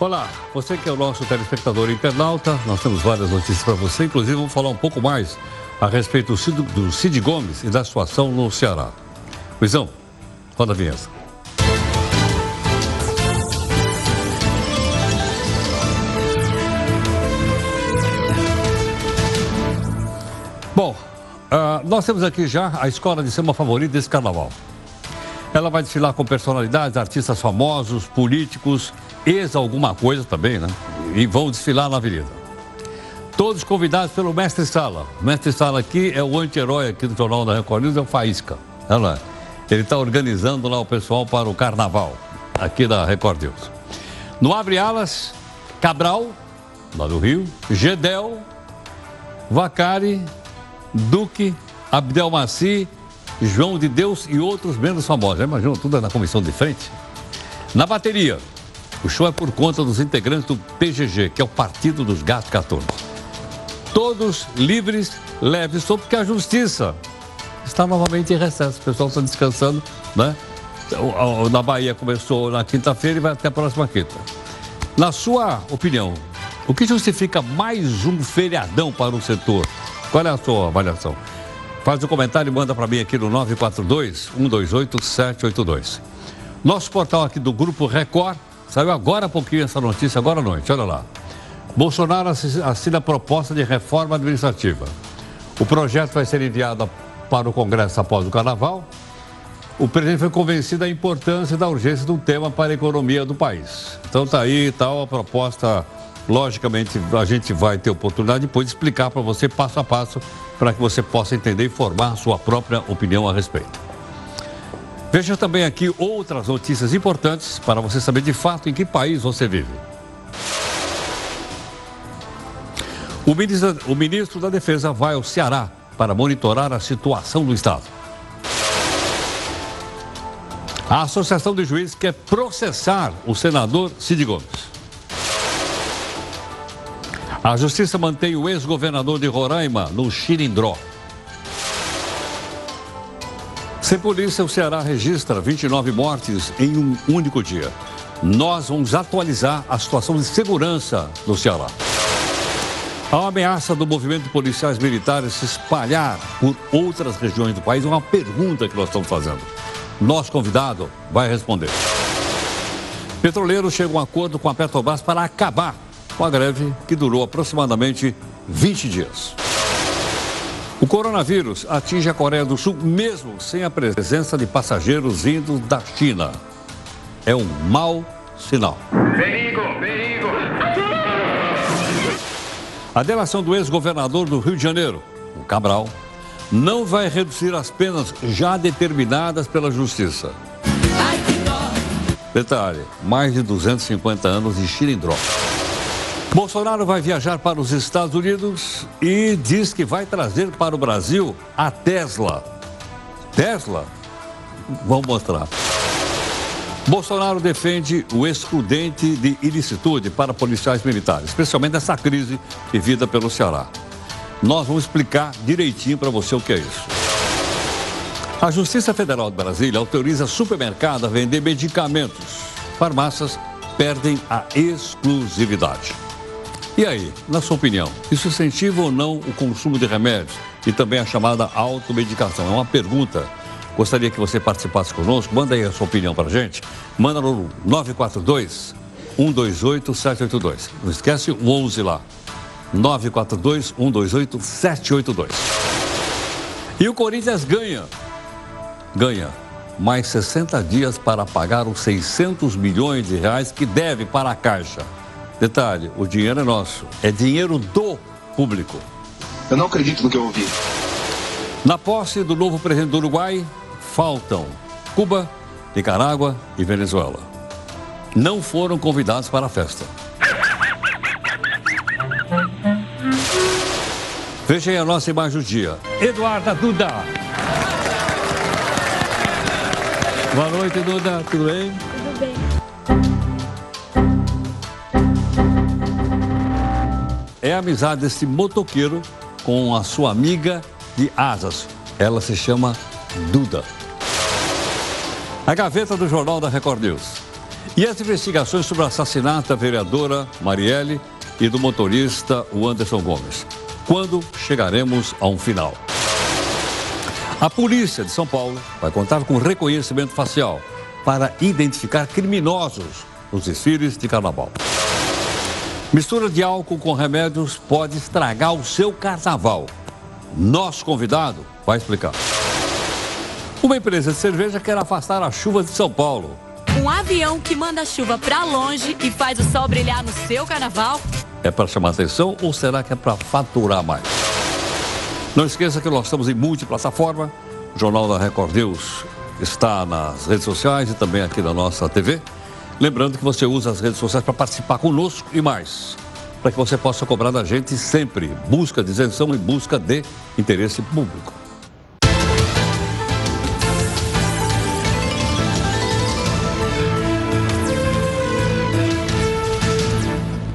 Olá, você que é o nosso telespectador internauta, nós temos várias notícias para você, inclusive vamos falar um pouco mais a respeito do Cid, do Cid Gomes e da situação no Ceará. Luizão, roda a vinheta. Bom, uh, nós temos aqui já a escola de samba favorita desse carnaval. Ela vai desfilar com personalidades, artistas famosos, políticos, ex alguma coisa também, né? E vão desfilar na avenida. Todos convidados pelo mestre Sala. O mestre Sala aqui é o anti-herói aqui do Jornal da Record News, é o Faísca. Ela, ele está organizando lá o pessoal para o carnaval, aqui da Record News. No Abre Alas, Cabral, lá do Rio, Gedel, Vacari, Duque, Abdelmaci, João de Deus e outros menos famosos. Imagina, tudo é na comissão de frente. Na bateria, o show é por conta dos integrantes do PGG, que é o Partido dos Gatos Catores. Todos livres, leves, só porque a justiça está novamente em recesso. O pessoal está descansando, né? Na Bahia começou na quinta-feira e vai até a próxima quinta. Na sua opinião, o que justifica mais um feriadão para o setor? Qual é a sua avaliação? Faz um comentário e manda para mim aqui no 942 128 782. Nosso portal aqui do Grupo Record Saiu agora há pouquinho essa notícia, agora à noite, olha lá. Bolsonaro assina proposta de reforma administrativa. O projeto vai ser enviado para o Congresso após o Carnaval. O presidente foi convencido da importância e da urgência do tema para a economia do país. Então tá aí tal a proposta. Logicamente, a gente vai ter oportunidade depois de explicar para você passo a passo para que você possa entender e formar sua própria opinião a respeito. Veja também aqui outras notícias importantes para você saber de fato em que país você vive. O ministro, o ministro da Defesa vai ao Ceará para monitorar a situação do Estado. A Associação de Juízes quer processar o senador Cid Gomes. A Justiça mantém o ex-governador de Roraima no Xirindró. Sem polícia, o Ceará registra 29 mortes em um único dia. Nós vamos atualizar a situação de segurança no Ceará. A ameaça do movimento de policiais militares se espalhar por outras regiões do país é uma pergunta que nós estamos fazendo. Nosso convidado vai responder. Petroleiros chegam a um acordo com a Petrobras para acabar com a greve que durou aproximadamente 20 dias. O coronavírus atinge a Coreia do Sul mesmo sem a presença de passageiros vindos da China. É um mau sinal. Perigo, perigo. A delação do ex-governador do Rio de Janeiro, o Cabral, não vai reduzir as penas já determinadas pela Justiça. Detalhe: mais de 250 anos de xilindró. Bolsonaro vai viajar para os Estados Unidos e diz que vai trazer para o Brasil a Tesla. Tesla? Vamos mostrar. Bolsonaro defende o excludente de ilicitude para policiais militares, especialmente nessa crise vivida pelo Ceará. Nós vamos explicar direitinho para você o que é isso. A Justiça Federal de Brasília autoriza supermercado a vender medicamentos. Farmácias perdem a exclusividade. E aí, na sua opinião, isso incentiva ou não o consumo de remédios e também a chamada automedicação? É uma pergunta. Gostaria que você participasse conosco. Manda aí a sua opinião para a gente. Manda no 942 128 782. Não esquece o 11 lá. 942 128 782. E o Corinthians ganha. Ganha mais 60 dias para pagar os 600 milhões de reais que deve para a Caixa. Detalhe: o dinheiro é nosso, é dinheiro do público. Eu não acredito no que eu ouvi. Na posse do novo presidente do Uruguai, faltam Cuba, Nicarágua e Venezuela. Não foram convidados para a festa. Veja aí a nossa imagem do dia. Eduarda Duda. Boa noite, Duda. Tudo bem? Tudo bem. É a amizade desse motoqueiro com a sua amiga de asas. Ela se chama Duda. A gaveta do Jornal da Record News. E as investigações sobre o assassinato da vereadora Marielle e do motorista Anderson Gomes. Quando chegaremos a um final? A polícia de São Paulo vai contar com reconhecimento facial para identificar criminosos nos desfiles de carnaval. Mistura de álcool com remédios pode estragar o seu carnaval. Nosso convidado vai explicar. Uma empresa de cerveja quer afastar a chuva de São Paulo. Um avião que manda a chuva para longe e faz o sol brilhar no seu carnaval? É para chamar atenção ou será que é para faturar mais? Não esqueça que nós estamos em multiplataforma. O Jornal da Record News está nas redes sociais e também aqui na nossa TV. Lembrando que você usa as redes sociais para participar conosco e mais, para que você possa cobrar da gente sempre busca de isenção e busca de interesse público.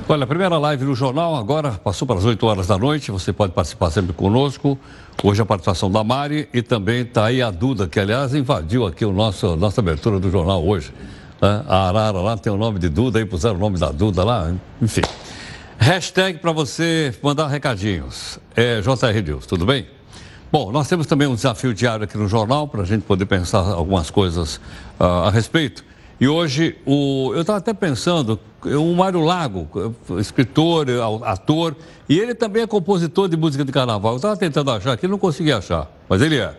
Olha, a primeira live no jornal agora passou para as 8 horas da noite. Você pode participar sempre conosco. Hoje a participação da Mari e também está aí a Duda, que aliás invadiu aqui o nosso nossa abertura do jornal hoje. A Arara lá tem o nome de Duda, aí puseram o nome da Duda lá, enfim. Hashtag para você mandar recadinhos. É JR News, tudo bem? Bom, nós temos também um desafio diário aqui no jornal para a gente poder pensar algumas coisas uh, a respeito. E hoje, o, eu estava até pensando, o Mário Lago, escritor, ator, e ele também é compositor de música de carnaval. Eu estava tentando achar aqui, não consegui achar, mas ele é.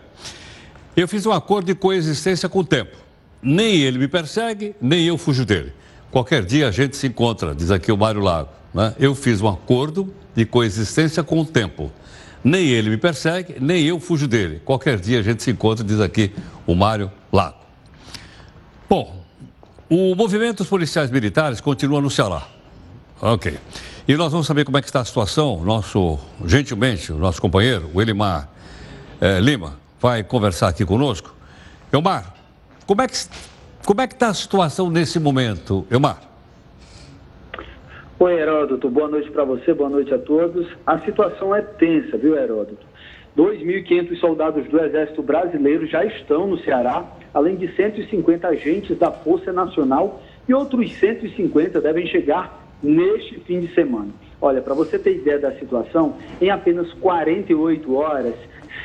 Eu fiz um acordo de coexistência com o tempo. Nem ele me persegue, nem eu fujo dele. Qualquer dia a gente se encontra, diz aqui o Mário Lago. Né? Eu fiz um acordo de coexistência com o tempo. Nem ele me persegue, nem eu fujo dele. Qualquer dia a gente se encontra, diz aqui o Mário Lago. Bom, o movimento dos policiais militares continua no Ceará. Ok. E nós vamos saber como é que está a situação. Nosso, gentilmente, o nosso companheiro, o Elimar eh, Lima, vai conversar aqui conosco. Elmar, como é que como é que está a situação nesse momento, Elmar? Oi, Heródoto. Boa noite para você, boa noite a todos. A situação é tensa, viu, Heródoto? 2.500 soldados do Exército Brasileiro já estão no Ceará, além de 150 agentes da Força Nacional e outros 150 devem chegar neste fim de semana. Olha, para você ter ideia da situação, em apenas 48 horas,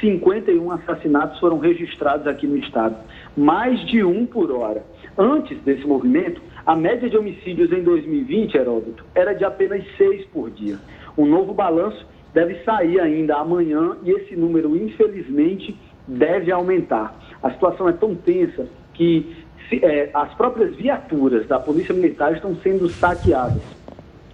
51 assassinatos foram registrados aqui no estado mais de um por hora. Antes desse movimento, a média de homicídios em 2020, Heródoto, era de apenas seis por dia. Um novo balanço deve sair ainda amanhã e esse número, infelizmente, deve aumentar. A situação é tão tensa que se, é, as próprias viaturas da Polícia Militar estão sendo saqueadas.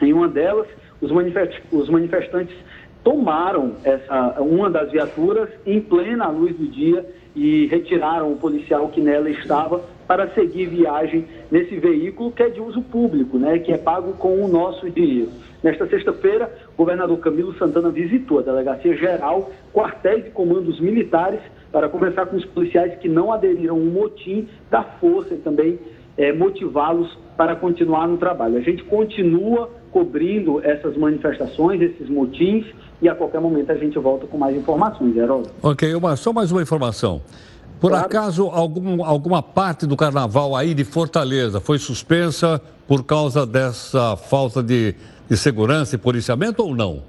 Em uma delas, os, manifest, os manifestantes tomaram essa, uma das viaturas em plena luz do dia e retiraram o policial que nela estava para seguir viagem nesse veículo que é de uso público, né, que é pago com o nosso dinheiro. Nesta sexta-feira, o governador Camilo Santana visitou a Delegacia Geral, quartéis e comandos militares para conversar com os policiais que não aderiram ao motim da força e também é, motivá-los para continuar no trabalho. A gente continua cobrindo essas manifestações, esses motins, e a qualquer momento a gente volta com mais informações, Geraldo. Ok, uma, só mais uma informação. Por claro. acaso, algum, alguma parte do carnaval aí de Fortaleza foi suspensa por causa dessa falta de, de segurança e policiamento ou não?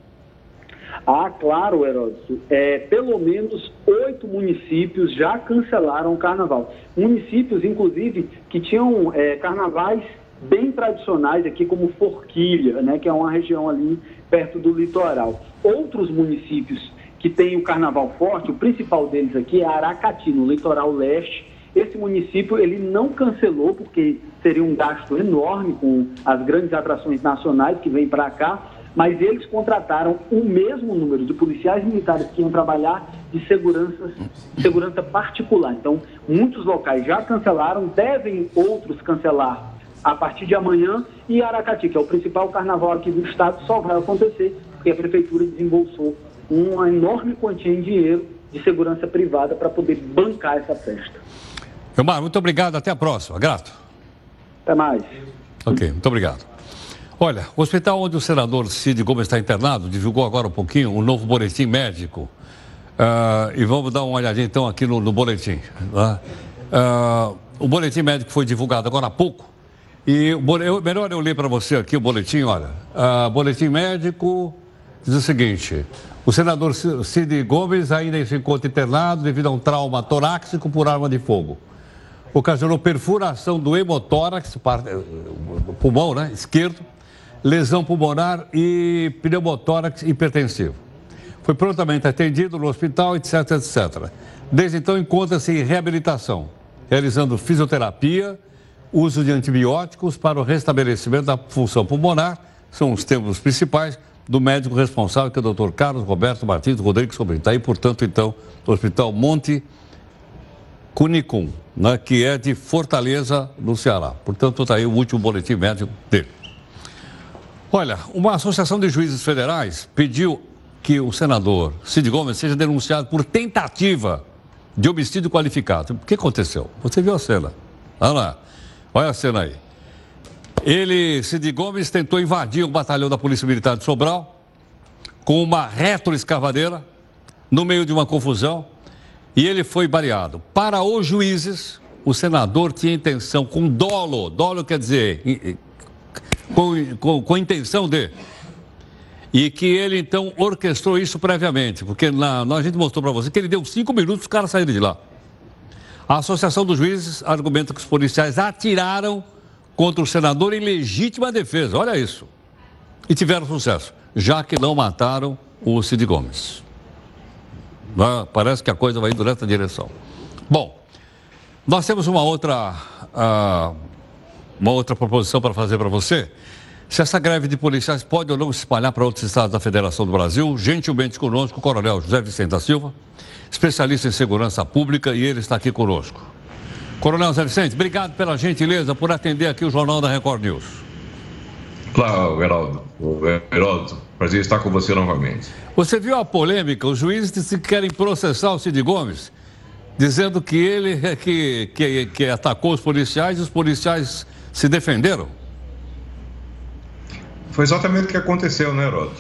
Ah, claro, Heródoto. É, pelo menos oito municípios já cancelaram o carnaval. Municípios, inclusive, que tinham é, carnavais bem tradicionais aqui, como Forquilha, né, que é uma região ali perto do litoral. Outros municípios que têm o carnaval forte, o principal deles aqui é Aracati, no litoral leste. Esse município ele não cancelou porque seria um gasto enorme com as grandes atrações nacionais que vêm para cá, mas eles contrataram o mesmo número de policiais militares que iam trabalhar de segurança, segurança particular. Então, muitos locais já cancelaram, devem outros cancelar a partir de amanhã e Aracati, que é o principal carnaval aqui do estado, só vai acontecer porque a prefeitura desembolsou uma enorme quantia em dinheiro de segurança privada para poder bancar essa festa. Elmar, muito obrigado. Até a próxima. Grato. Até mais. Ok, muito obrigado. Olha, o hospital onde o senador Cid Gomes está internado divulgou agora um pouquinho um novo boletim médico. Uh, e vamos dar uma olhadinha então aqui no, no boletim. Uh, uh, o boletim médico foi divulgado agora há pouco E eu, melhor eu ler para você aqui o boletim, olha. Uh, boletim médico diz o seguinte: o senador Cid Gomes ainda se encontra internado devido a um trauma torácico por arma de fogo. Ocasionou perfuração do hemotórax, pulmão né, esquerdo, lesão pulmonar e pneumotórax hipertensivo. Foi prontamente atendido no hospital, etc, etc. Desde então encontra-se em reabilitação, realizando fisioterapia, uso de antibióticos para o restabelecimento da função pulmonar, são os termos principais do médico responsável, que é o doutor Carlos Roberto Martins Rodrigues Sobrinho. Está aí, portanto, então, no Hospital Monte Cunicum, né, que é de Fortaleza, no Ceará. Portanto, está aí o último boletim médico dele. Olha, uma associação de juízes federais pediu que o senador Cid Gomes seja denunciado por tentativa de homicídio qualificado. O que aconteceu? Você viu a cena. Olha lá. Olha a cena aí. Ele, Cid Gomes, tentou invadir o batalhão da Polícia Militar de Sobral com uma retroescavadeira no meio de uma confusão e ele foi baleado. Para os juízes, o senador tinha intenção, com dolo, dolo quer dizer, com, com, com intenção de. E que ele então orquestrou isso previamente, porque na, a gente mostrou para você que ele deu cinco minutos os caras saírem de lá. A Associação dos Juízes argumenta que os policiais atiraram contra o senador em legítima defesa, olha isso. E tiveram sucesso, já que não mataram o Cid Gomes. Ah, parece que a coisa vai indo nessa direção. Bom, nós temos uma outra, uh, uma outra proposição para fazer para você. Se essa greve de policiais pode ou não se espalhar para outros estados da Federação do Brasil, gentilmente conosco o Coronel José Vicente da Silva, especialista em segurança pública, e ele está aqui conosco. Coronel José Vicente, obrigado pela gentileza por atender aqui o Jornal da Record News. Claro, Heraldo. Heraldo, prazer estar com você novamente. Você viu a polêmica? Os juízes querem processar o Cid Gomes, dizendo que ele é que, que, que atacou os policiais e os policiais se defenderam. Foi exatamente o que aconteceu, né, Heraldo?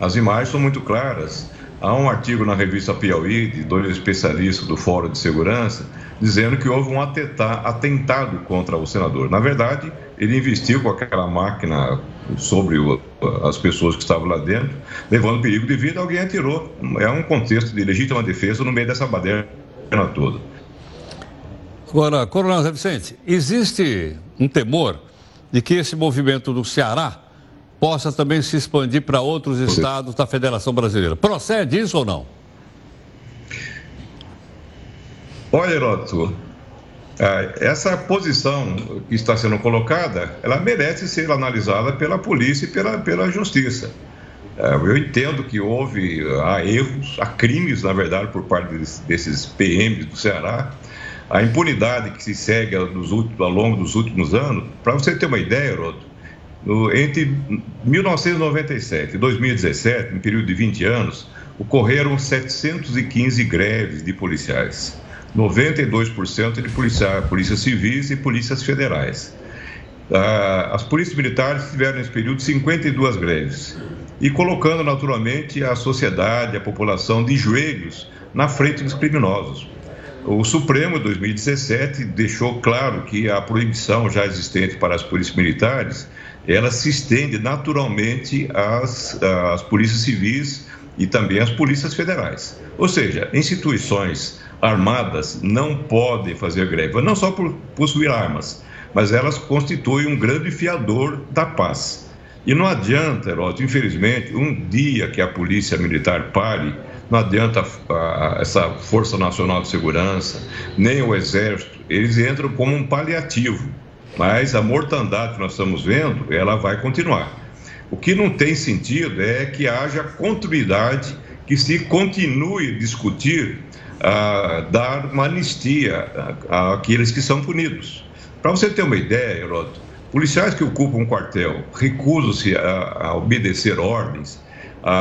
As imagens são muito claras. Há um artigo na revista Piauí, de dois especialistas do Fórum de Segurança, dizendo que houve um atentado contra o senador. Na verdade, ele investiu com aquela máquina sobre as pessoas que estavam lá dentro, levando perigo de vida, alguém atirou. É um contexto de legítima defesa no meio dessa baderna toda. Agora, Coronel Zé Vicente, existe um temor de que esse movimento do Ceará possa também se expandir para outros estados da Federação Brasileira. Procede isso ou não? Olha, Heroto, é, essa posição que está sendo colocada, ela merece ser analisada pela polícia e pela, pela justiça. É, eu entendo que houve há erros, há crimes, na verdade, por parte desses PMs do Ceará. A impunidade que se segue ao longo dos últimos anos, para você ter uma ideia, Heroto, entre 1997 e 2017, em período de 20 anos, ocorreram 715 greves de policiais. 92% de polícia, polícias civis e polícias federais. Ah, as polícias militares tiveram nesse período 52 greves e colocando naturalmente a sociedade, a população de joelhos na frente dos criminosos. O Supremo, em 2017, deixou claro que a proibição já existente para as polícias militares, ela se estende naturalmente às, às polícias civis e também às polícias federais. Ou seja, instituições armadas não podem fazer greve, não só por possuir armas, mas elas constituem um grande fiador da paz. E não adianta, Heródoto, infelizmente, um dia que a polícia militar pare, não adianta a, a, essa Força Nacional de Segurança, nem o Exército, eles entram como um paliativo, mas a mortandade que nós estamos vendo, ela vai continuar. O que não tem sentido é que haja continuidade, que se continue discutir a dar uma anistia àqueles que são punidos. Para você ter uma ideia, Heródoto, policiais que ocupam um quartel recusam-se a, a, obedecer ordens.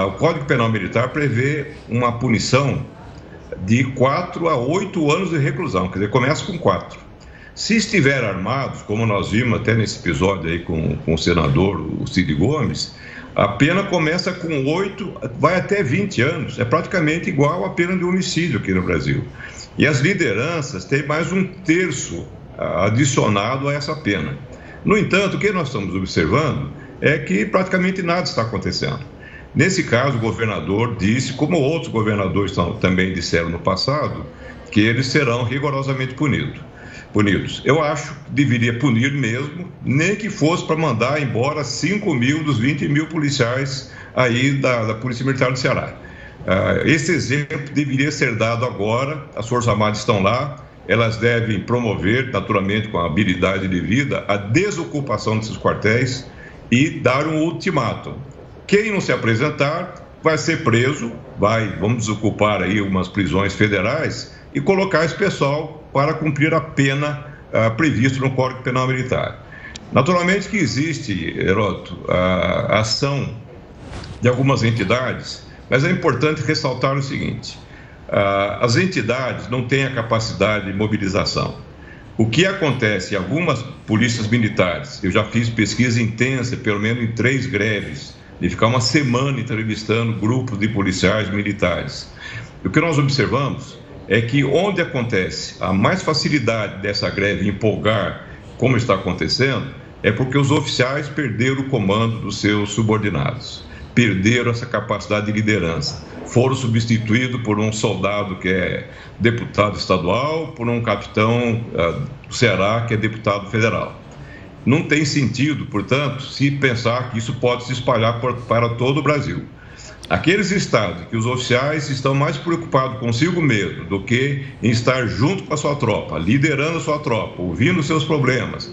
o Código Penal Militar prevê uma punição de 4 a 8 anos de reclusão, quer dizer, começa com 4. Se estiver armados, como nós vimos até nesse episódio aí com, com o senador, o Cid Gomes, a pena começa com 8, vai até 20 anos. É praticamente igual à pena de homicídio aqui no Brasil. E as lideranças têm mais um terço ah, adicionado a essa pena. No entanto, o que nós estamos observando é que praticamente nada está acontecendo. Nesse caso, o governador disse, como outros governadores também disseram no passado, que eles serão rigorosamente punidos. Punidos. Eu acho que deveria punir mesmo, nem que fosse para mandar embora 5 mil dos 20 mil policiais aí da, da Polícia Militar do Ceará. Uh, esse exemplo deveria ser dado agora, as Forças Armadas estão lá, elas devem promover, naturalmente com a habilidade de vida, a desocupação desses quartéis e dar um ultimato. Quem não se apresentar vai ser preso, vai, vamos desocupar aí umas prisões federais e colocar esse pessoal para cumprir a pena uh, prevista no Código Penal Militar. Naturalmente que existe, Heroto, a ação de algumas entidades, mas é importante ressaltar o seguinte: uh, as entidades não têm a capacidade de mobilização. O que acontece em algumas polícias militares, eu já fiz pesquisa intensa, pelo menos em três greves, de ficar uma semana entrevistando grupos de policiais militares. O que nós observamos é que onde acontece a mais facilidade dessa greve empolgar, como está acontecendo, é porque os oficiais perderam o comando dos seus subordinados, perderam essa capacidade de liderança, foram substituídos por um soldado que é deputado estadual, por um capitão uh, do Ceará que é deputado federal. Não tem sentido, portanto, se pensar que isso pode se espalhar para todo o Brasil. Aqueles estados que os oficiais estão mais preocupados consigo mesmo do que em estar junto com a sua tropa, liderando a sua tropa, ouvindo seus problemas,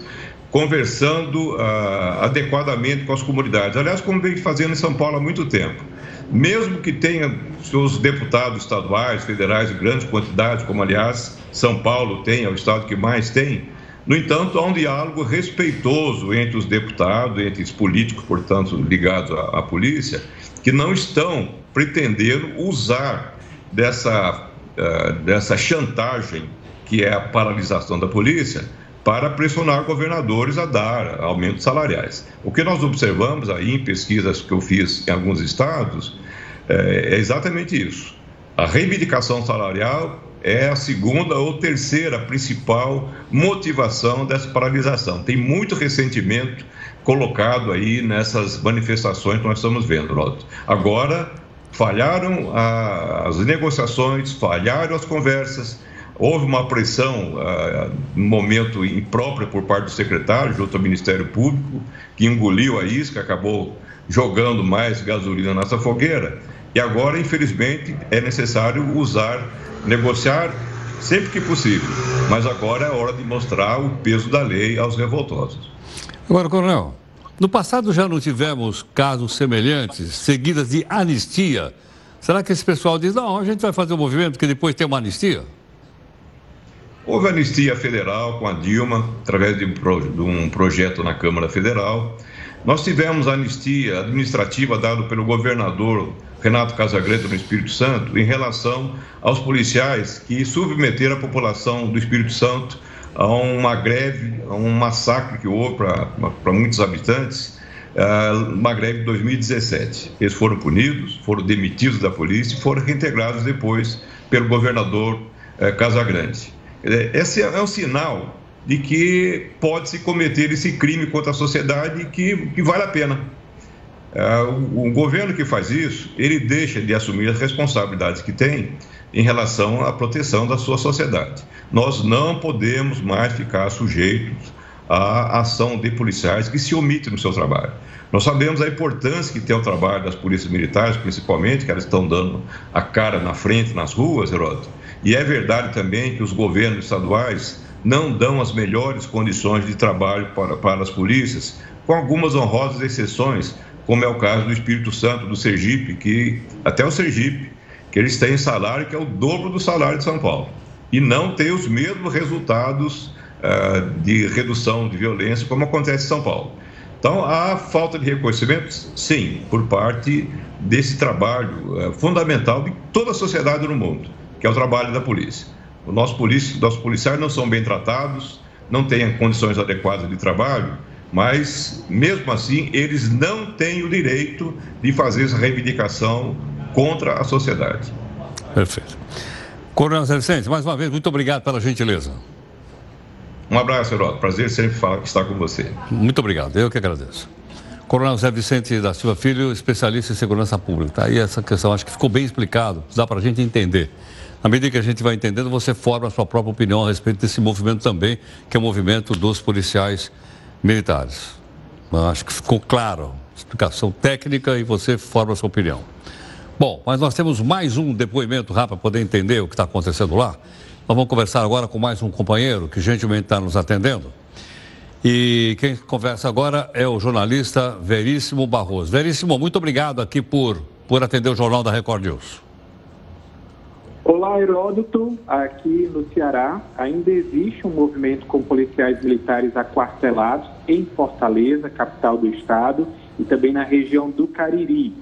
conversando uh, adequadamente com as comunidades. Aliás, como vem fazendo em São Paulo há muito tempo. Mesmo que tenha seus deputados estaduais, federais em grandes quantidades, como aliás São Paulo tem, é o estado que mais tem, no entanto, há um diálogo respeitoso entre os deputados, entre os políticos, portanto, ligados à, à polícia, que não estão pretendendo usar dessa, uh, dessa chantagem que é a paralisação da polícia para pressionar governadores a dar aumentos salariais. O que nós observamos aí em pesquisas que eu fiz em alguns estados é, é exatamente isso. A reivindicação salarial é a segunda ou terceira principal motivação dessa paralisação. Tem muito ressentimento colocado aí nessas manifestações que nós estamos vendo. Agora, falharam as negociações, falharam as conversas, houve uma pressão uh, no momento impróprio por parte do secretário, junto ao Ministério Público, que engoliu a isca, acabou jogando mais gasolina nessa fogueira. E agora, infelizmente, é necessário usar, negociar sempre que possível. Mas agora é hora de mostrar o peso da lei aos revoltosos. Agora, Coronel, no passado já não tivemos casos semelhantes, seguidas de anistia. Será que esse pessoal diz, não, a gente vai fazer um movimento que depois tem uma anistia? Houve anistia federal com a Dilma, através de um projeto na Câmara Federal. Nós tivemos anistia administrativa dada pelo governador Renato Casagrande no Espírito Santo em relação aos policiais que submeteram a população do Espírito Santo a uma greve, a um massacre que houve para muitos habitantes, eh, uma greve de 2017. Eles foram punidos, foram demitidos da polícia e foram reintegrados depois pelo governador eh, Casagrande. Esse é um sinal de que pode-se cometer esse crime contra a sociedade que, que vale a pena. É, o, governo que faz isso, ele deixa de assumir as responsabilidades que tem em relação à proteção da sua sociedade. Nós não podemos mais ficar sujeitos à ação de policiais que se omitem no seu trabalho. Nós sabemos a importância que tem o trabalho das polícias militares, principalmente, que elas estão dando a cara na frente, nas ruas, Heródoto. E é verdade também que os governos estaduais não dão as melhores condições de trabalho para, para as polícias, com algumas honrosas exceções, como é o caso do Espírito Santo, do Sergipe, que até o Sergipe, que eles têm salário que é o dobro do salário de São Paulo e não tem os mesmos resultados uh, de redução de violência como acontece em São Paulo. Então, há falta de reconhecimento, sim, por parte desse trabalho uh, fundamental de toda a sociedade no mundo, que é o trabalho da polícia. Os nossos, nossos policiais não são bem tratados, não têm condições adequadas de trabalho, mas mesmo assim eles não têm o direito de fazer essa reivindicação contra a sociedade. Perfeito. Coronel Zé Vicente, mais uma vez, muito obrigado pela gentileza. Um abraço, Heródoto. Prazer sempre estar com você. Muito obrigado. Eu que agradeço. Coronel Zé Vicente da Silva Filho, especialista em segurança pública. Tá aí essa questão, acho que ficou bem explicado, dá para a gente entender. À medida que a gente vai entendendo, você forma a sua própria opinião a respeito desse movimento também, que é o movimento dos policiais militares. Acho que ficou claro, explicação técnica e você forma a sua opinião. Bom, mas nós temos mais um depoimento rápido para poder entender o que está acontecendo lá. Nós vamos conversar agora com mais um companheiro que gentilmente está nos atendendo. E quem conversa agora é o jornalista Veríssimo Barroso. Veríssimo, muito obrigado aqui por, por atender o Jornal da Record News. Olá, Heródoto. Aqui no Ceará ainda existe um movimento com policiais militares aquartelados em Fortaleza, capital do estado, e também na região do Cariri.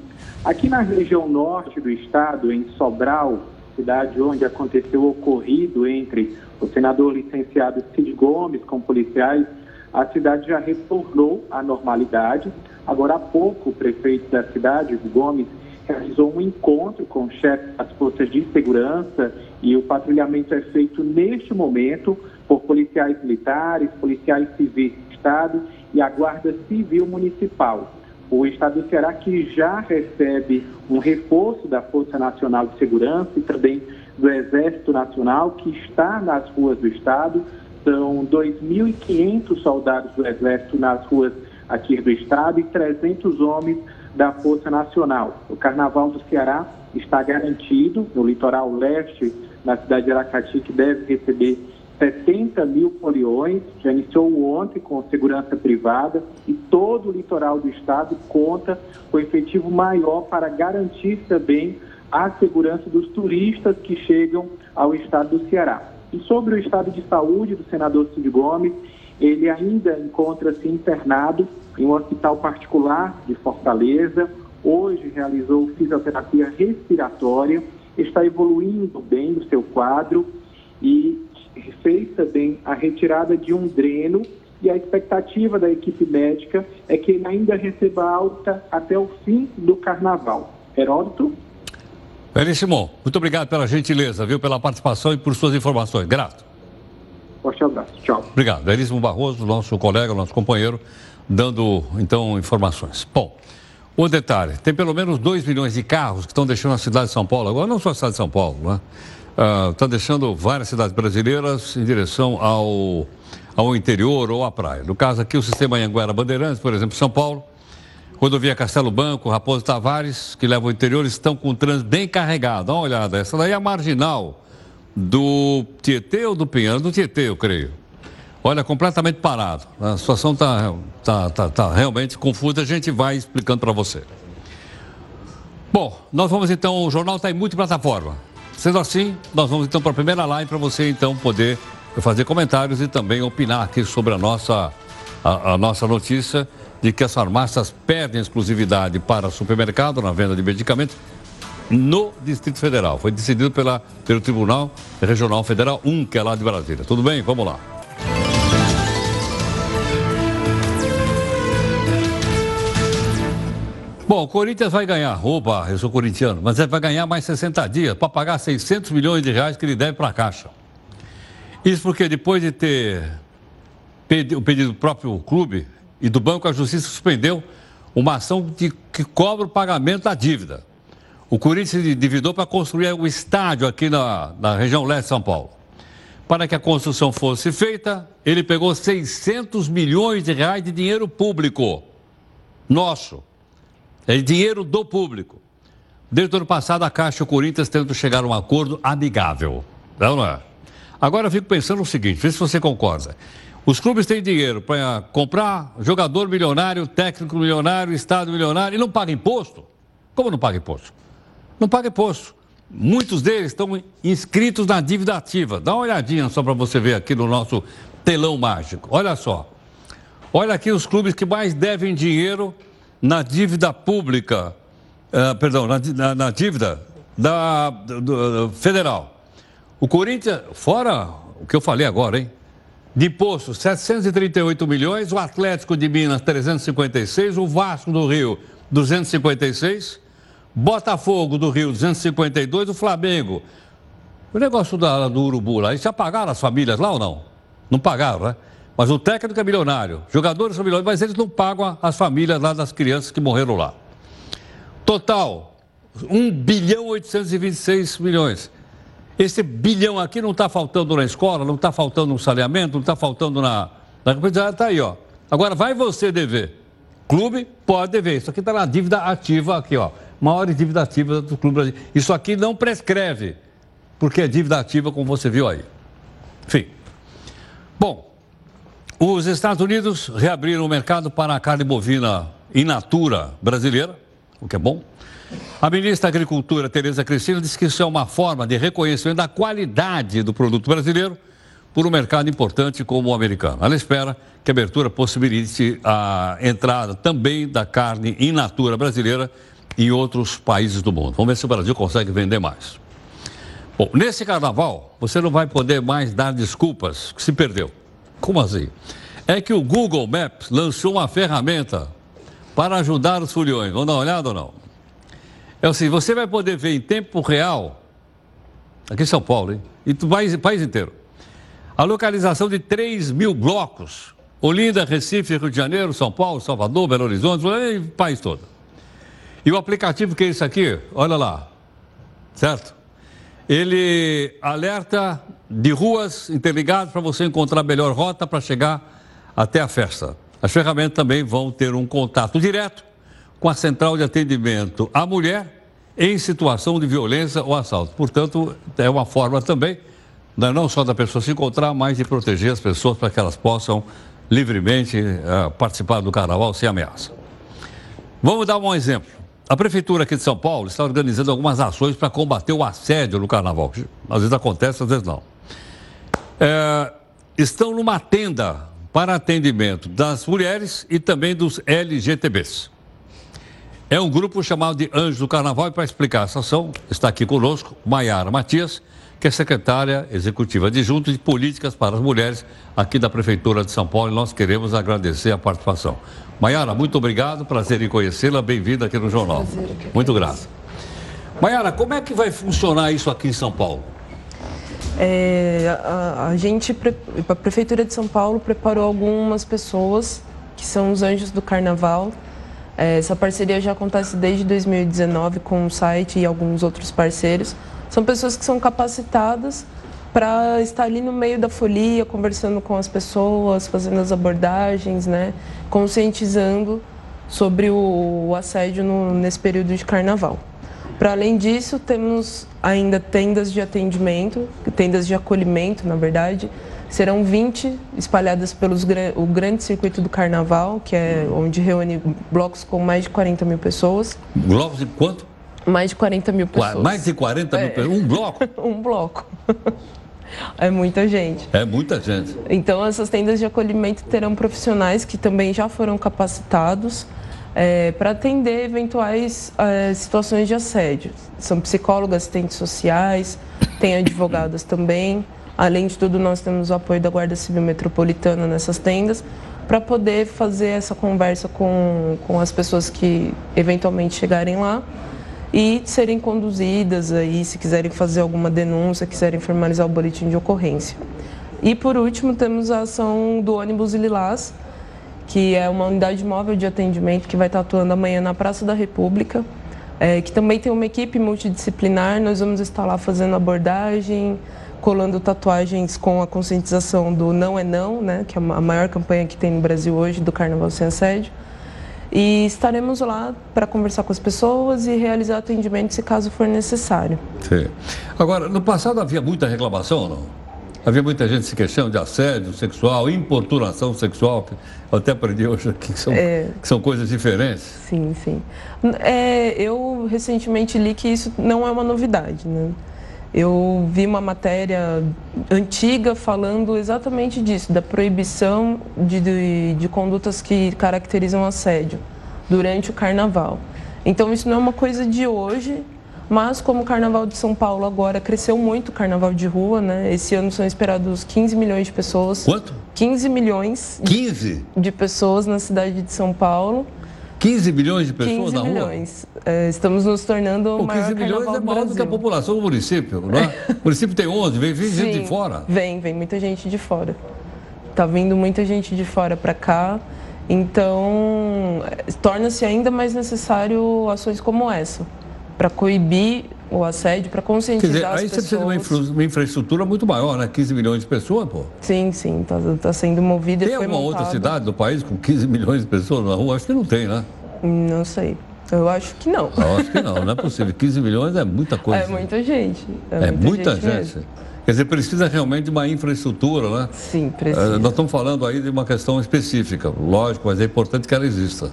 Aqui na região norte do estado, em Sobral, cidade onde aconteceu o ocorrido entre o senador licenciado Cid Gomes com policiais a cidade já retornou à normalidade. Agora há pouco, o prefeito da cidade, Gomes, realizou um encontro com o chefe das forças de segurança e o patrulhamento é feito neste momento por policiais militares, policiais civis do Estado e a Guarda Civil Municipal. O Estado do Ceará que já recebe um reforço da Força Nacional de Segurança e também do Exército Nacional que está nas ruas do Estado são 2.500 soldados do Exército nas ruas aqui do Estado e 300 homens da Força Nacional. O Carnaval do Ceará está garantido no litoral leste, na cidade de Aracati, que deve receber 70 mil foliões, já iniciou ontem com segurança privada e todo o litoral do estado conta com efetivo maior para garantir também a segurança dos turistas que chegam ao estado do Ceará. E sobre o estado de saúde do senador Cid Gomes, ele ainda encontra-se internado em um hospital particular de Fortaleza. Hoje realizou fisioterapia respiratória, está evoluindo bem o seu quadro e fez também a retirada de um dreno. E a expectativa da equipe médica é que ele ainda receba alta até o fim do carnaval. Heródoto? Veríssimo, muito obrigado pela gentileza, viu, pela participação e por suas informações. Grato. Forte abraço. Tchau. Obrigado. Veríssimo Barroso, nosso colega, nosso companheiro, dando, então, informações. Bom, o detalhe, tem pelo menos 2 milhões de carros que estão deixando a cidade de São Paulo, agora não só a cidade de São Paulo, né? Estão deixando várias cidades brasileiras em direção ao, ao interior ou à praia. No caso aqui, o sistema Anhanguera Bandeirantes, por exemplo, São Paulo, Rodovia Castelo Banco, Raposo Tavares, que leva o interior, estão com o trânsito bem carregado. Dá uma olhada, essa daí é a marginal do Tietê ou do Pinhão? Do Tietê, eu creio. Olha, completamente parado. A situação está tá, tá, tá realmente confusa, a gente vai explicando para você. Bom, nós vamos então, o jornal está em multiplataforma. Sendo assim, nós vamos então para a primeira live para você então poder fazer comentários e também opinar aqui sobre a nossa, a, a nossa notícia de que as farmácias perdem exclusividade para supermercado na venda de medicamentos no Distrito Federal. Foi decidido pela, pelo Tribunal Regional Federal 1, que é lá de Brasília. Tudo bem? Vamos lá. Bom, o Corinthians vai ganhar, opa, eu sou corintiano, mas ele vai ganhar mais 60 dias para pagar 600 milhões de reais que ele deve para a Caixa. Isso porque depois de ter o pedido do próprio clube, e do Banco, a Justiça suspendeu uma ação de, que cobra o pagamento da dívida. O Corinthians se endividou para construir um estádio aqui na, na região leste de São Paulo. Para que a construção fosse feita, ele pegou 600 milhões de reais de dinheiro público. Nosso. É dinheiro do público. Desde o ano passado, a Caixa e o Corinthians tentam chegar a um acordo amigável. Não, não é? Agora eu fico pensando o seguinte, vê se você concorda. Os clubes têm dinheiro para comprar jogador milionário, técnico milionário, estado milionário e não paga imposto? Como não paga imposto? Não paga imposto. Muitos deles estão inscritos na dívida ativa. Dá uma olhadinha só para você ver aqui no nosso telão mágico. Olha só. Olha aqui os clubes que mais devem dinheiro na dívida pública, uh, perdão, na, na, na, dívida da, do, do, federal. O Corinthians, fora o que eu falei agora, hein? de imposto 738 milhões, o Atlético de Minas 356, o Vasco do Rio 256, Botafogo do Rio 252, o Flamengo. O negócio da, do Urubu lá, eles já pagaram as famílias lá ou não? Não pagaram, né? Mas o técnico é milionário, jogadores são milionários, mas eles não pagam as famílias lá das crianças que morreram lá. Total, 1 bilhão 826 milhões. Esse bilhão aqui não está faltando na escola, não está faltando no saneamento, não está faltando na. Na está aí, ó. Agora vai você dever. Clube pode dever. Isso aqui está na dívida ativa aqui, ó. Maior dívida ativa do Clube Brasileiro. Isso aqui não prescreve, porque é dívida ativa, como você viu aí. Enfim. Bom, os Estados Unidos reabriram o mercado para a carne bovina in natura brasileira, o que é bom. A ministra da Agricultura, Tereza Cristina, disse que isso é uma forma de reconhecimento da qualidade do produto brasileiro por um mercado importante como o americano. Ela espera que a abertura possibilite a entrada também da carne in natura brasileira em outros países do mundo. Vamos ver se o Brasil consegue vender mais. Bom, nesse carnaval, você não vai poder mais dar desculpas que se perdeu. Como assim? É que o Google Maps lançou uma ferramenta para ajudar os furiões. Vamos dar uma olhada ou não? É assim, você vai poder ver em tempo real, aqui em São Paulo, hein? E o país, país inteiro, a localização de 3 mil blocos. Olinda, Recife, Rio de Janeiro, São Paulo, Salvador, Belo Horizonte, o país todo. E o aplicativo que é isso aqui, olha lá, certo? Ele alerta de ruas interligadas para você encontrar a melhor rota para chegar até a festa. As ferramentas também vão ter um contato direto com a central de atendimento à mulher em situação de violência ou assalto. Portanto, é uma forma também, né, não só da pessoa se encontrar, mas de proteger as pessoas para que elas possam livremente uh, participar do carnaval sem ameaça. Vamos dar um exemplo. A Prefeitura aqui de São Paulo está organizando algumas ações para combater o assédio no carnaval. Às vezes acontece, às vezes não. É, estão numa tenda para atendimento das mulheres e também dos LGTBs. É um grupo chamado de Anjos do Carnaval e para explicar essa ação está aqui conosco Maiara Matias, que é secretária executiva adjunta de políticas para as mulheres aqui da Prefeitura de São Paulo e nós queremos agradecer a participação. Maiara, muito obrigado, prazer em conhecê-la, bem-vinda aqui no Jornal. Prazer, muito grato. Maiara, como é que vai funcionar isso aqui em São Paulo? É, a, a gente, a Prefeitura de São Paulo preparou algumas pessoas que são os anjos do Carnaval, é, essa parceria já acontece desde 2019 com o site e alguns outros parceiros. São pessoas que são capacitadas para estar ali no meio da folia, conversando com as pessoas, fazendo as abordagens, né? Conscientizando sobre o, assédio no, nesse período de carnaval. Para além disso, temos ainda tendas de atendimento, tendas de acolhimento, na verdade, Serão 20 espalhadas pelo o grande circuito do Carnaval, que é onde reúne blocos com mais de 40 mil pessoas. Blocos de quanto? Mais de 40 mil pessoas. Mais de 40 mil é. pessoas? Um bloco? um bloco. É muita gente. É muita gente. Então, essas tendas de acolhimento terão profissionais que também já foram capacitados é, para atender eventuais é, situações de assédio. São psicólogas, assistentes sociais, tem advogadas também. Além de tudo, nós temos o apoio da Guarda Civil Metropolitana nessas tendas para poder fazer essa conversa com, com as pessoas que eventualmente chegarem lá e serem conduzidas aí, se quiserem fazer alguma denúncia, quiserem formalizar o boletim de ocorrência. E por último, temos a ação do ônibus Lilás, que é uma unidade móvel de atendimento que vai estar atuando amanhã na Praça da República, é, que também tem uma equipe multidisciplinar. Nós vamos estar lá fazendo abordagem, colando tatuagens com a conscientização do Não é Não, né, que é a maior campanha que tem no Brasil hoje do Carnaval Sem Assédio. E estaremos lá para conversar com as pessoas e realizar atendimento se caso for necessário. Sim. Agora, no passado havia muita reclamação, não? Havia muita gente se queixando de assédio sexual, importunação sexual, que eu até aprendi hoje aqui que são, é, que são coisas diferentes. Sim, sim. É, eu recentemente li que isso não é uma novidade, né? Eu vi uma matéria antiga falando exatamente disso, da proibição de, de, de condutas que caracterizam assédio durante o carnaval. Então, isso não é uma coisa de hoje, mas como o Carnaval de São Paulo agora cresceu muito, o Carnaval de rua, né? Esse ano são esperados 15 milhões de pessoas. Quanto? 15 milhões 15? de pessoas na cidade de São Paulo. 15 milhões de pessoas 15 na rua? milhões. É, estamos nos tornando o maior 15 milhões é maior do, que a população do município, não é? O município tem 11, vem, vem gente de fora. Vem, vem muita gente de fora. Tá vindo muita gente de fora para cá, então torna-se ainda mais necessário ações como essa para coibir o assédio, para conscientizar Quer dizer, as aí pessoas. você precisa de uma, infra uma, infraestrutura muito maior, né? 15 milhões de pessoas, pô. Sim, sim, está tá sendo movida. Tem alguma outra cidade do país com 15 milhões de pessoas na rua? Acho que não tem, né? Não sei. Eu acho que não. Eu acho que não, não é possível. 15 milhões é muita coisa. É muita gente. É, é muita, gente. gente. Quer dizer, precisa realmente de uma infraestrutura, né? Sim, precisa. nós estamos falando aí de uma questão específica, lógico, mas é importante que ela exista.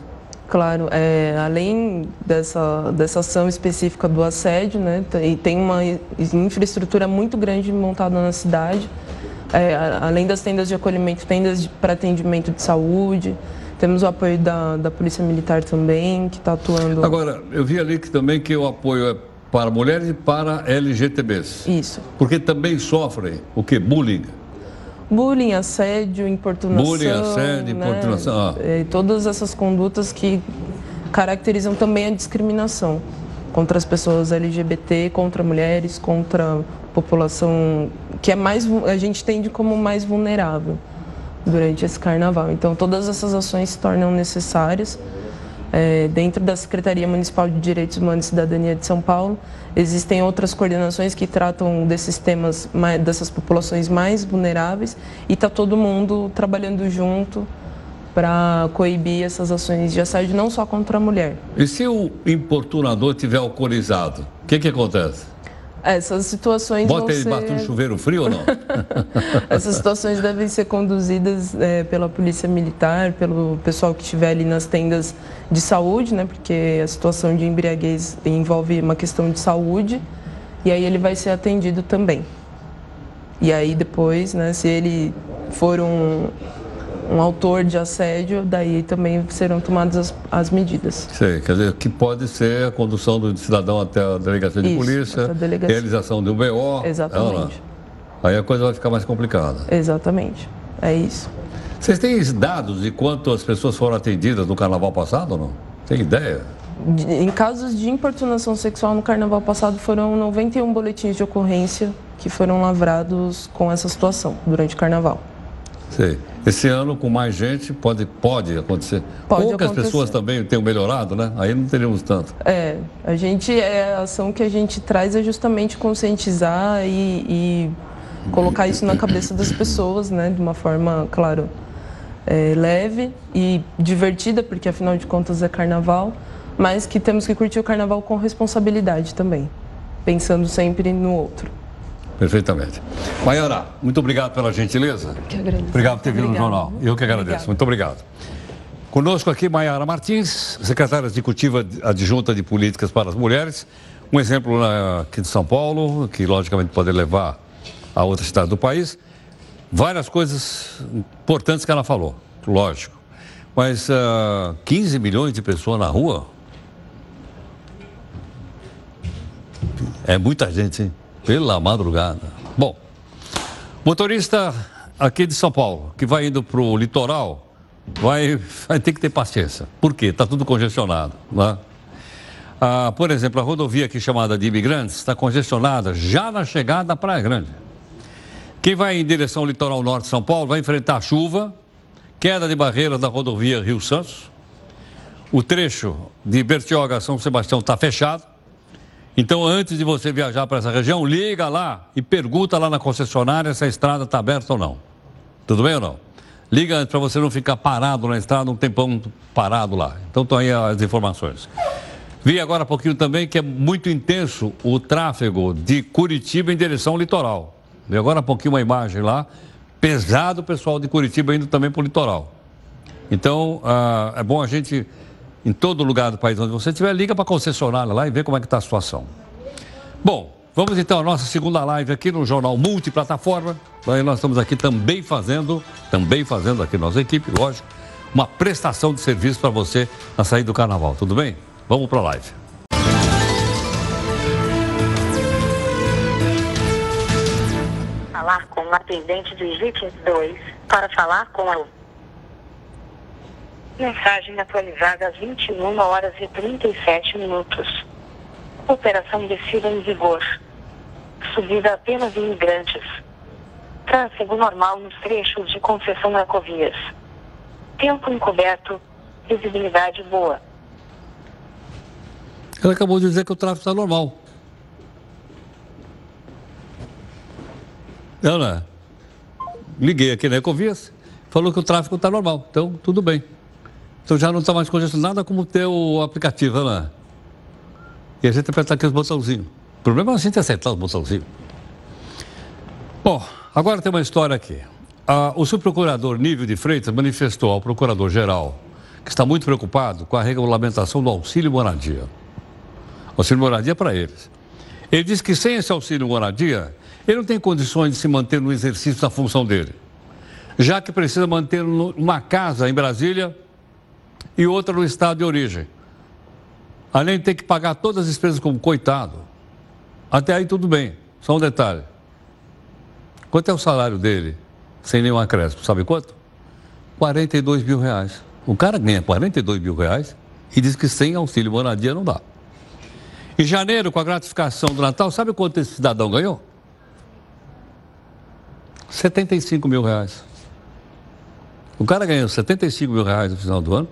Claro, é, além dessa, dessa ação específica do assédio, né, tem, tem uma infraestrutura muito grande montada na cidade, é, além das tendas de acolhimento, tendas para atendimento de saúde, temos o apoio da, da Polícia Militar também, que está atuando. Agora, eu vi ali que também que o apoio é para mulheres e para LGTBs. Isso. Porque também sofrem o que? Bullying. Bullying, assédio, importunação. Bullying, assédio, né? importunação. Ah. Todas essas condutas que caracterizam também a discriminação contra as pessoas LGBT, contra mulheres, contra a população que é mais a gente tende como mais vulnerável durante esse carnaval. Então todas essas ações se tornam necessárias. É, dentro da Secretaria Municipal de Direitos Humanos e Cidadania de São Paulo, existem outras coordenações que tratam desses temas, dessas populações mais vulneráveis, e está todo mundo trabalhando junto para coibir essas ações de assédio, não só contra a mulher. E se o importunador tiver alcoolizado, o que, que acontece? Essas situações Bota ele ser... um chuveiro frio ou não? Essas situações devem ser conduzidas é, pela polícia militar, pelo pessoal que estiver ali nas tendas de saúde, né? Porque a situação de embriaguez envolve uma questão de saúde e aí ele vai ser atendido também. E aí depois, né? Se ele for um, um autor de assédio, daí também serão tomadas as, as, medidas. Sei, quer dizer, que pode ser a condução do cidadão até a delegacia de Isso, polícia, delegacia. realização de um BO. Exatamente. Aí a coisa vai ficar mais complicada. Exatamente, é isso. Vocês têm dados de quantas pessoas foram atendidas no carnaval passado ou não? Tem ideia? Em casos de importunação sexual no carnaval passado foram 91 boletins de ocorrência que foram lavrados com essa situação durante o carnaval. Sei. Esse ano, com mais gente, pode, pode acontecer. Pode pessoas também tenham melhorado, né? Aí não teríamos tanto. É, a gente, é, a ação que a gente traz é justamente conscientizar e, e colocar isso na cabeça das pessoas, né? De uma forma, claro, é, leve e divertida, porque afinal de contas é carnaval, mas que temos que curtir o carnaval com responsabilidade também, pensando sempre no outro. Perfeitamente. Maiara, muito obrigado pela gentileza. Que agradeço. Obrigado por ter vindo no jornal. Eu que agradeço. Obrigada. Muito obrigado. Conosco aqui, Maiara Martins, secretária executiva adjunta de políticas para as mulheres. Um exemplo na- aqui de São Paulo, que logicamente pode levar a outra cidade do país. Várias coisas importantes que ela falou, lógico. Mas ah, 15 milhões de pessoas na rua? É muita gente, hein? Pela madrugada. Bom, motorista aqui de São Paulo, que vai indo para o litoral, vai, vai ter que ter paciência. Por quê? Está tudo congestionado. Né? Ah, por exemplo, a rodovia aqui chamada de imigrantes está congestionada já na chegada da Praia Grande. Quem vai em direção ao litoral norte de São Paulo vai enfrentar chuva, queda de barreiras da rodovia Rio Santos. O trecho de Bertioga a São Sebastião está fechado. Então, antes de você viajar para essa região, liga lá e pergunta lá na concessionária se a estrada está aberta ou não. Tudo bem ou não? Liga antes para você não ficar parado na estrada um tempão parado lá. Então, estão aí as informações. Vi agora há pouquinho também que é muito intenso o tráfego de Curitiba em direção ao litoral. Vi agora há pouquinho uma imagem lá, pesado o pessoal de Curitiba indo também para o litoral. Então, ah, é bom a gente, em todo lugar do país onde você estiver, liga para a concessionária lá e vê como é que está a situação. Bom, vamos então à nossa segunda live aqui no Jornal Multiplataforma. Aí nós estamos aqui também fazendo, também fazendo aqui nossa equipe, lógico, uma prestação de serviço para você na saída do carnaval, tudo bem? Vamos para a live. falar com o atendente do 22 para falar com a mensagem atualizada às 21 horas e 37 minutos. Operação descida em vigor. Subida apenas imigrantes. Tráfego normal nos trechos de concessão na Ecovias. Tempo encoberto, visibilidade boa. Ela acabou de dizer que o tráfego está normal. Ana, liguei aqui na Ecovias, falou que o tráfego está normal. Então, tudo bem. Então já não está mais congestionada como ter o aplicativo, Ana. E a gente aperta aqui os botãozinhos. O problema é a gente acertar os botãozinhos. Bom, agora tem uma história aqui. Ah, o subprocurador Nível de Freitas manifestou ao procurador-geral que está muito preocupado com a regulamentação do auxílio moradia. Auxílio moradia para eles. Ele disse que sem esse auxílio moradia, ele não tem condições de se manter no exercício da função dele, já que precisa manter uma casa em Brasília e outra no estado de origem. Além de ter que pagar todas as despesas como coitado. Até aí tudo bem. Só um detalhe. Quanto é o salário dele sem nenhum acréscimo? Sabe quanto? 42 mil reais. O cara ganha 42 mil reais e diz que sem auxílio moradia não dá. Em janeiro, com a gratificação do Natal, sabe quanto esse cidadão ganhou? 75 mil reais. O cara ganhou 75 mil reais no final do ano,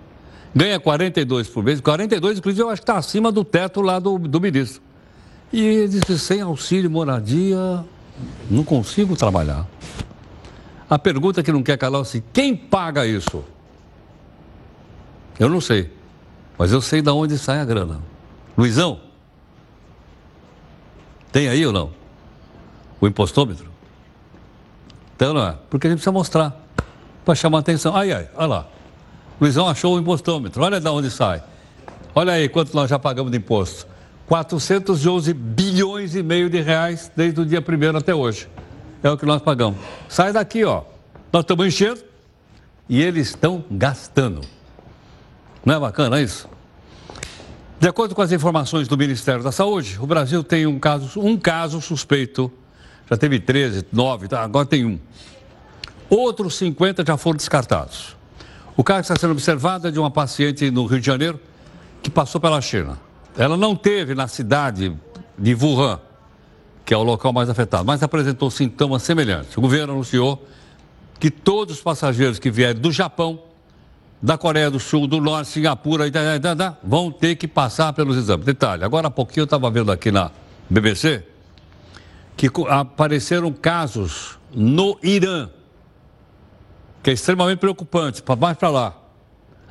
ganha 42 por mês, 42, inclusive, eu acho que está acima do teto lá do, do ministro. E ele disse: sem auxílio moradia, não consigo trabalhar. A pergunta que não quer calar é assim: quem paga isso? Eu não sei, mas eu sei de onde sai a grana. Luizão, tem aí ou não? O impostômetro? Então não é, porque a gente precisa mostrar para chamar atenção. Aí, aí, olha lá. Luizão achou o impostômetro, olha de onde sai. Olha aí quanto nós já pagamos de imposto. 411 bilhões e meio de reais desde o dia 1 até hoje. É o que nós pagamos. Sai daqui, ó. Nós estamos enchendo e eles estão gastando. Não é bacana isso? De acordo com as informações do Ministério da Saúde, o Brasil tem um caso, um caso suspeito. Já teve 13, 9, tá? agora tem um. Outros 50 já foram descartados. O caso está sendo observado é de uma paciente no Rio de Janeiro que passou pela China. Ela não teve na cidade de Wuhan, que é o local mais afetado, mas apresentou sintomas semelhantes. O governo anunciou que todos os passageiros que vierem do Japão da Coreia do Sul, do Norte, Singapura, vão ter que passar pelos exames. Detalhe, agora há pouquinho eu estava vendo aqui na BBC que apareceram casos no Irã, que é extremamente preocupante, mais para lá,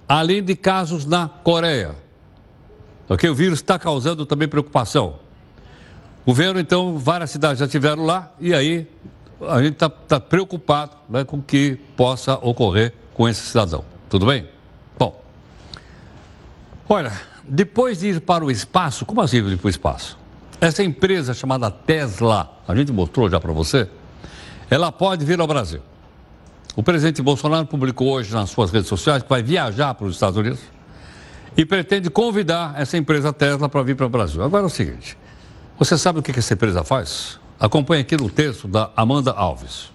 além de casos na Coreia. Ok? O vírus está causando também preocupação. O governo, então, várias cidades já estiveram lá e aí a gente está tá preocupado né, com o que possa ocorrer com esse cidadão. Tudo bem? Bom, olha, depois de ir para o espaço, como assim ir para o espaço? Essa empresa chamada Tesla, a gente mostrou já para você, ela pode vir ao Brasil. O presidente Bolsonaro publicou hoje nas suas redes sociais que vai viajar para os Estados Unidos e pretende convidar essa empresa Tesla para vir para o Brasil. Agora é o seguinte: você sabe o que essa empresa faz? Acompanhe aqui no texto da Amanda Alves.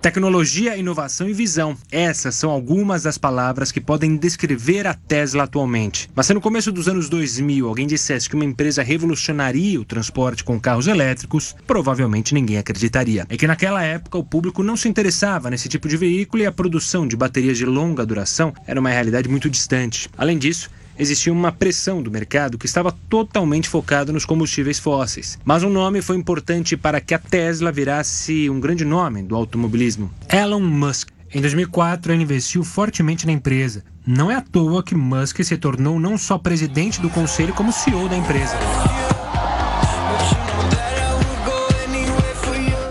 Tecnologia, inovação e visão. Essas são algumas das palavras que podem descrever a Tesla atualmente. Mas se no começo dos anos 2000 alguém dissesse que uma empresa revolucionaria o transporte com carros elétricos, provavelmente ninguém acreditaria. É que naquela época o público não se interessava nesse tipo de veículo e a produção de baterias de longa duração era uma realidade muito distante. Além disso, existia uma pressão do mercado que estava totalmente focado nos combustíveis fósseis. Mas um nome foi importante para que a Tesla virasse um grande nome do automobilismo: Elon Musk. Em 2004, ele investiu fortemente na empresa. Não é à toa que Musk se tornou não só presidente do conselho, como CEO da empresa.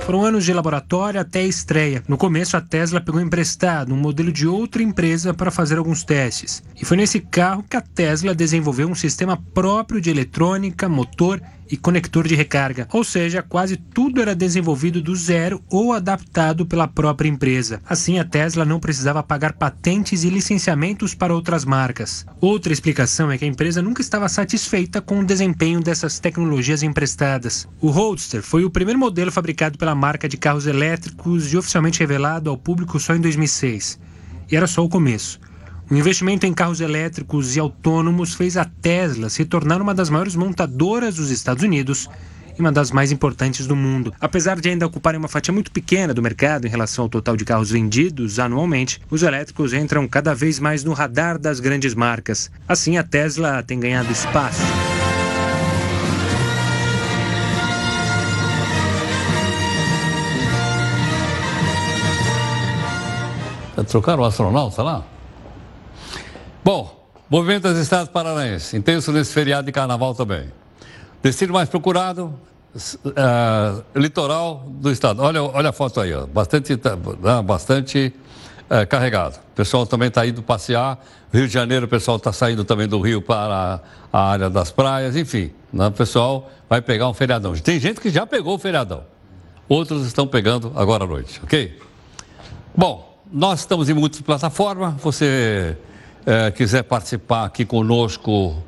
Foram anos de laboratório até a estreia. No começo, a Tesla pegou emprestado um modelo de outra empresa para fazer alguns testes. E foi nesse carro que a Tesla desenvolveu um sistema próprio de eletrônica, motor e conector de recarga, ou seja, quase tudo era desenvolvido do zero ou adaptado pela própria empresa. Assim, a Tesla não precisava pagar patentes e licenciamentos para outras marcas. Outra explicação é que a empresa nunca estava satisfeita com o desempenho dessas tecnologias emprestadas. O Roadster foi o primeiro modelo fabricado pela marca de carros elétricos e oficialmente revelado ao público só em 2006. E era só o começo. O investimento em carros elétricos e autônomos fez a Tesla se tornar uma das maiores montadoras dos Estados Unidos e uma das mais importantes do mundo. Apesar de ainda ocuparem uma fatia muito pequena do mercado em relação ao total de carros vendidos anualmente, os elétricos entram cada vez mais no radar das grandes marcas. Assim, a Tesla tem ganhado espaço. Trocaram o astronauta lá? Bom, movimento das estradas paranaenses, intenso nesse feriado de carnaval também. Destino mais procurado, uh, litoral do estado. Olha, olha a foto aí, ó. bastante, uh, bastante uh, carregado. O pessoal também está indo passear. Rio de Janeiro, o pessoal está saindo também do Rio para a, a área das praias, enfim. Né? O pessoal vai pegar um feriadão. Tem gente que já pegou o feriadão. Outros estão pegando agora à noite, ok? Bom, nós estamos em multiplataforma. Você é, quiser participar aqui conosco,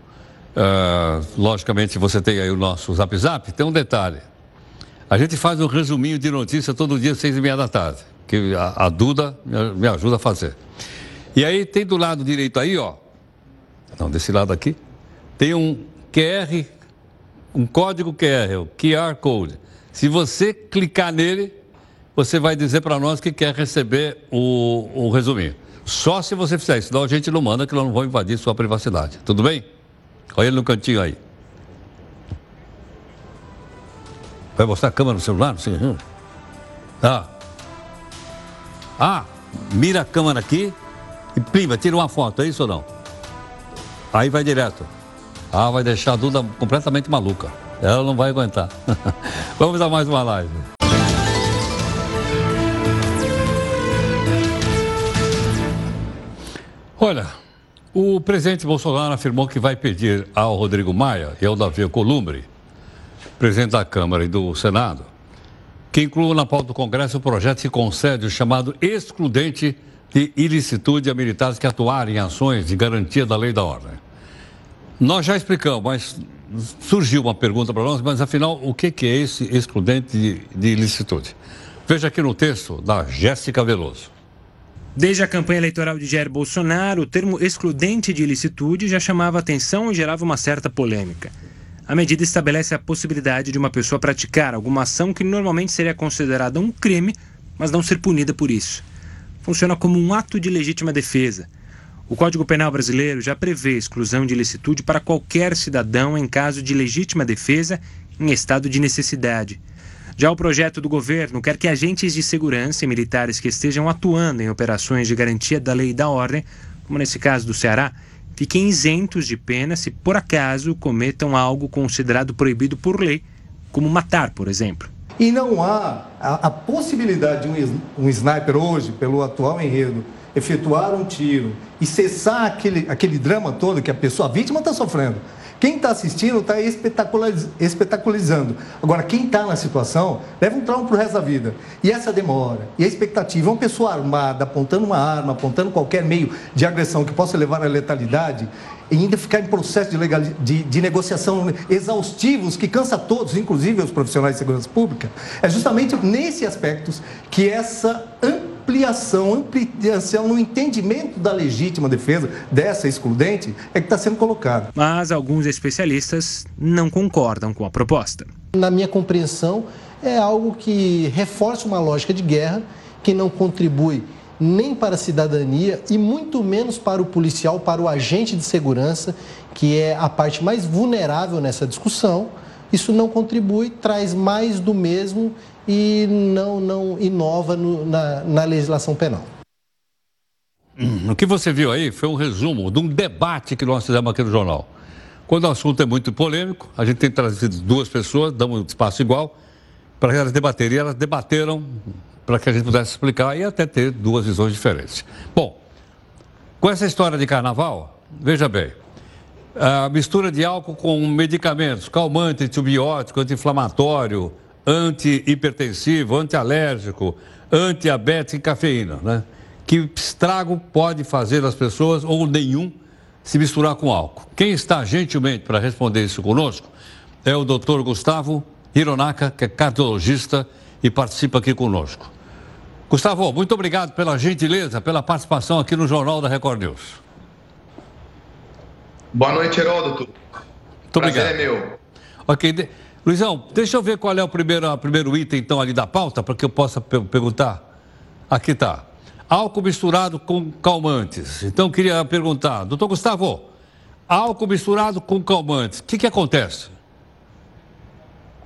é, logicamente você tem aí o nosso Zap Zap. Tem um detalhe. A gente faz um resuminho de notícia todo dia, seis e meia da tarde, que a, a Duda me ajuda a fazer. E aí tem do lado direito aí, ó. Não, desse lado aqui. Tem um QR, um código QR, o QR Code. Se você clicar nele, você vai dizer para nós que quer receber o, o resuminho. Só se você fizer senão a gente não manda que nós não vamos invadir sua privacidade. Tudo bem? Olha ele no cantinho aí. Vai mostrar a câmera no celular? Sim. Ah. Ah, mira a câmera aqui e prima, tira uma foto, é isso ou não? Aí vai direto. Ah, vai deixar a Duda completamente maluca. Ela não vai aguentar. Vamos dar mais uma live. Olha, o presidente Bolsonaro afirmou que vai pedir ao Rodrigo Maia e ao Davi Columbre, presidente da Câmara e do Senado, que inclua na pauta do Congresso o projeto que concede o chamado excludente de ilicitude a militares que atuarem em ações de garantia da lei e da ordem. Nós já explicamos, mas surgiu uma pergunta para nós, mas afinal, o que é esse excludente de, de ilicitude? Veja aqui no texto da Jéssica Veloso. Desde a campanha eleitoral de Jair Bolsonaro, o termo excludente de ilicitude já chamava atenção e gerava uma certa polêmica. A medida estabelece a possibilidade de uma pessoa praticar alguma ação que normalmente seria considerada um crime, mas não ser punida por isso. Funciona como um ato de legítima defesa. O Código Penal brasileiro já prevê exclusão de ilicitude para qualquer cidadão em caso de legítima defesa em estado de necessidade. Já o projeto do governo quer que agentes de segurança e militares que estejam atuando em operações de garantia da lei e da ordem, como nesse caso do Ceará, fiquem isentos de pena se por acaso cometam algo considerado proibido por lei, como matar, por exemplo. E não há a, a possibilidade de um, um sniper hoje, pelo atual enredo, efetuar um tiro e cessar aquele, aquele drama todo que a pessoa, a vítima está sofrendo. Quem está assistindo está espetaculizando. Agora, quem está na situação leva um trauma para o resto da vida. E essa demora, e a expectativa, uma pessoa armada, apontando uma arma, apontando qualquer meio de agressão que possa levar à letalidade, e ainda ficar em processo de, legal, de, de, negociação exaustivos que cansa todos, inclusive os profissionais de segurança pública, é justamente nesses aspectos que essa ampliação, ampliação no entendimento da legítima defesa dessa excludente é que está sendo colocado. Mas alguns especialistas não concordam com a proposta. Na minha compreensão, é algo que reforça uma lógica de guerra que não contribui nem para a cidadania e muito menos para o policial, para o agente de segurança, que é a parte mais vulnerável nessa discussão. Isso não contribui, traz mais do mesmo e não, não inova no, na, na legislação penal. Hum, o que você viu aí foi um resumo de um debate que nós fizemos aqui no jornal. Quando o assunto é muito polêmico, a gente tem trazido duas pessoas, damos um espaço igual, para elas debaterem. E elas debateram para que a gente pudesse explicar e até ter duas visões diferentes. Bom, com essa história de carnaval, veja bem, a mistura de álcool com medicamentos, calmante, antibiótico, anti-inflamatório, anti-hipertensivo, anti-alérgico, anti-diabético e cafeína, né? Que estrago pode fazer as pessoas ou nenhum se misturar com álcool? Quem está gentilmente para responder isso conosco é o doutor Gustavo Hironaka, que é cardiologista e participa aqui conosco. Gustavo, muito obrigado pela gentileza, pela participação aqui no Jornal da Record News. Boa noite, Heródoto. Muito Prazer obrigado. é meu. Ok, Luizão, deixa eu ver qual é o primeiro, o primeiro item, então, ali da pauta, para que eu possa perguntar. Aqui está. Álcool misturado com calmantes. Então, queria perguntar, doutor Gustavo, álcool misturado com calmantes, o que, que acontece?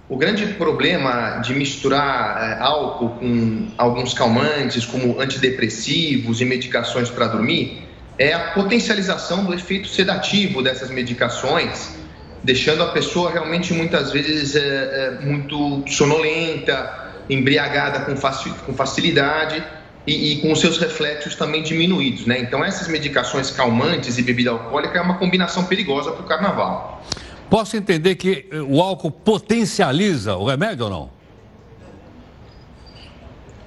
O grande problema de misturar é, álcool com alguns calmantes, como antidepressivos e medicações para dormir, é a potencialização do efeito sedativo dessas medicações deixando a pessoa realmente muitas vezes é, é, muito sonolenta, embriagada com, com facilidade e, e, com os seus reflexos também diminuídos, né? Então essas medicações calmantes e bebida alcoólica é uma combinação perigosa para o carnaval. Posso entender que eh, o álcool potencializa o remédio ou não?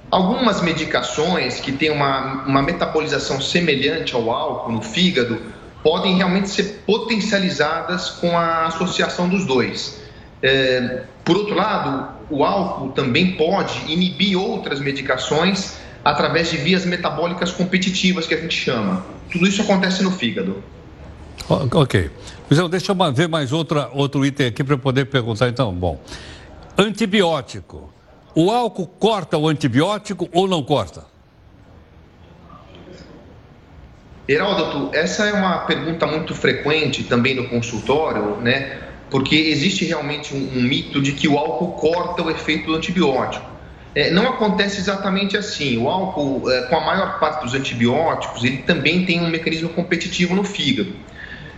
Algumas medicações que têm uma, uma metabolização semelhante ao álcool no fígado podem realmente ser potencializadas com a associação dos dois. É, por outro lado, o álcool também pode inibir outras medicações através de vias metabólicas competitivas, que a gente chama. Tudo isso acontece no fígado. Ok. Luizão, deixa eu ver mais outra, outro item aqui para eu poder perguntar. Então, bom. Antibiótico. O álcool corta o antibiótico ou não corta? Heródoto, essa é uma pergunta muito frequente também no consultório, né? Porque existe realmente um, um mito de que o álcool corta o efeito do antibiótico. É, não acontece exatamente assim. O álcool, é, com a maior parte dos antibióticos, ele também tem um mecanismo competitivo no fígado.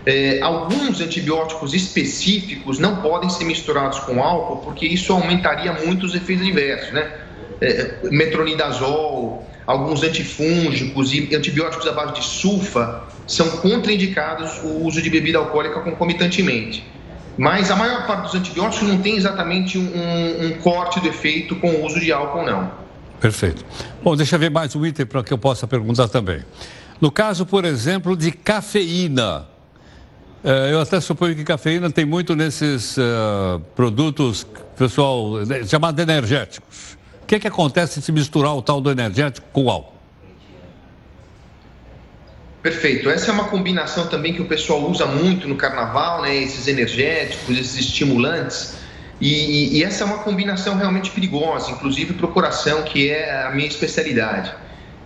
É, alguns antibióticos específicos não podem ser misturados com álcool, porque isso aumentaria muito os efeitos adversos, né? É, metronidazol, alguns antifúngicos e antibióticos à base de sulfa são contraindicados o uso de bebida alcoólica concomitantemente. Mas a maior parte dos antibióticos não tem exatamente um, um corte do efeito com o uso de álcool, não. Perfeito. Bom, deixa eu ver mais um item para que eu possa perguntar também. No caso, por exemplo, de cafeína, eh, eu até suponho que cafeína tem muito nesses uh, produtos, pessoal, chamados energéticos que, que acontece se misturar o tal do energético com o álcool? Perfeito. Essa é uma combinação também que o pessoal usa muito no carnaval, né? Esses energéticos, esses estimulantes. E, e essa é uma combinação realmente perigosa, inclusive para o coração, que é a minha especialidade.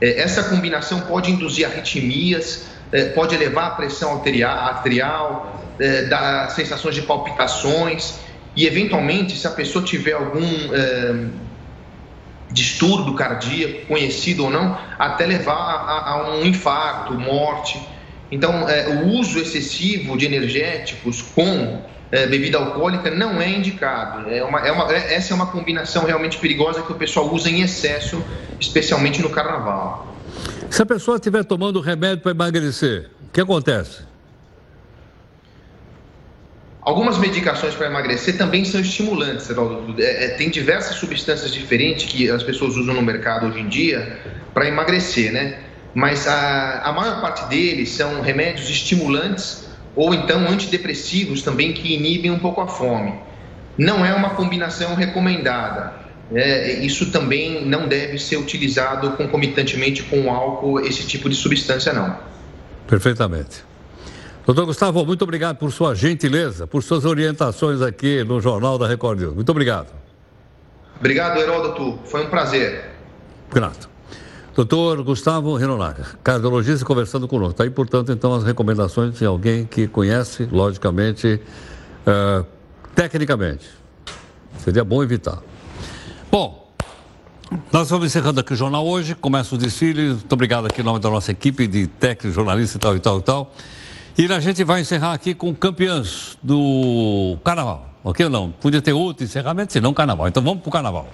É, essa combinação pode induzir arritmias, é, pode elevar a pressão arterial, é, dar sensações de palpitações e, eventualmente, se a pessoa tiver algum é, distúrbio cardíaco, conhecido ou não, até levar a, a um infarto, morte. Então, é, o uso excessivo de energéticos com é, bebida alcoólica não é indicado. É uma, é uma, é, essa é uma combinação realmente perigosa que o pessoal usa em excesso, especialmente no carnaval. Se a pessoa estiver tomando remédio para emagrecer, o que acontece? Algumas medicações para emagrecer também são estimulantes, Geraldo. É, é, tem diversas substâncias diferentes que as pessoas usam no mercado hoje em dia para emagrecer, né? Mas a, a maior parte deles são remédios estimulantes ou então antidepressivos também que inibem um pouco a fome. Não é uma combinação recomendada. É, isso também não deve ser utilizado concomitantemente com álcool, esse tipo de substância, não. Perfeitamente. Doutor Gustavo, muito obrigado por sua gentileza, por suas orientações aqui no Jornal da Record News. Muito obrigado. Obrigado, Heródoto. Foi um prazer. Grato. Doutor Gustavo Renonaga, cardiologista conversando conosco. Está aí, portanto, então, as recomendações de alguém que conhece, logicamente, uh, tecnicamente. Seria bom evitar. Bom, nós estamos encerrando aqui o jornal hoje. Começa o desfile. Muito obrigado aqui em nome da nossa equipe de técnicos, jornalistas e tal e tal e tal. E a gente vai encerrar aqui com campeãs do carnaval. Ok ou não? Podia ter outro encerramento, senão carnaval. Então vamos para o carnaval.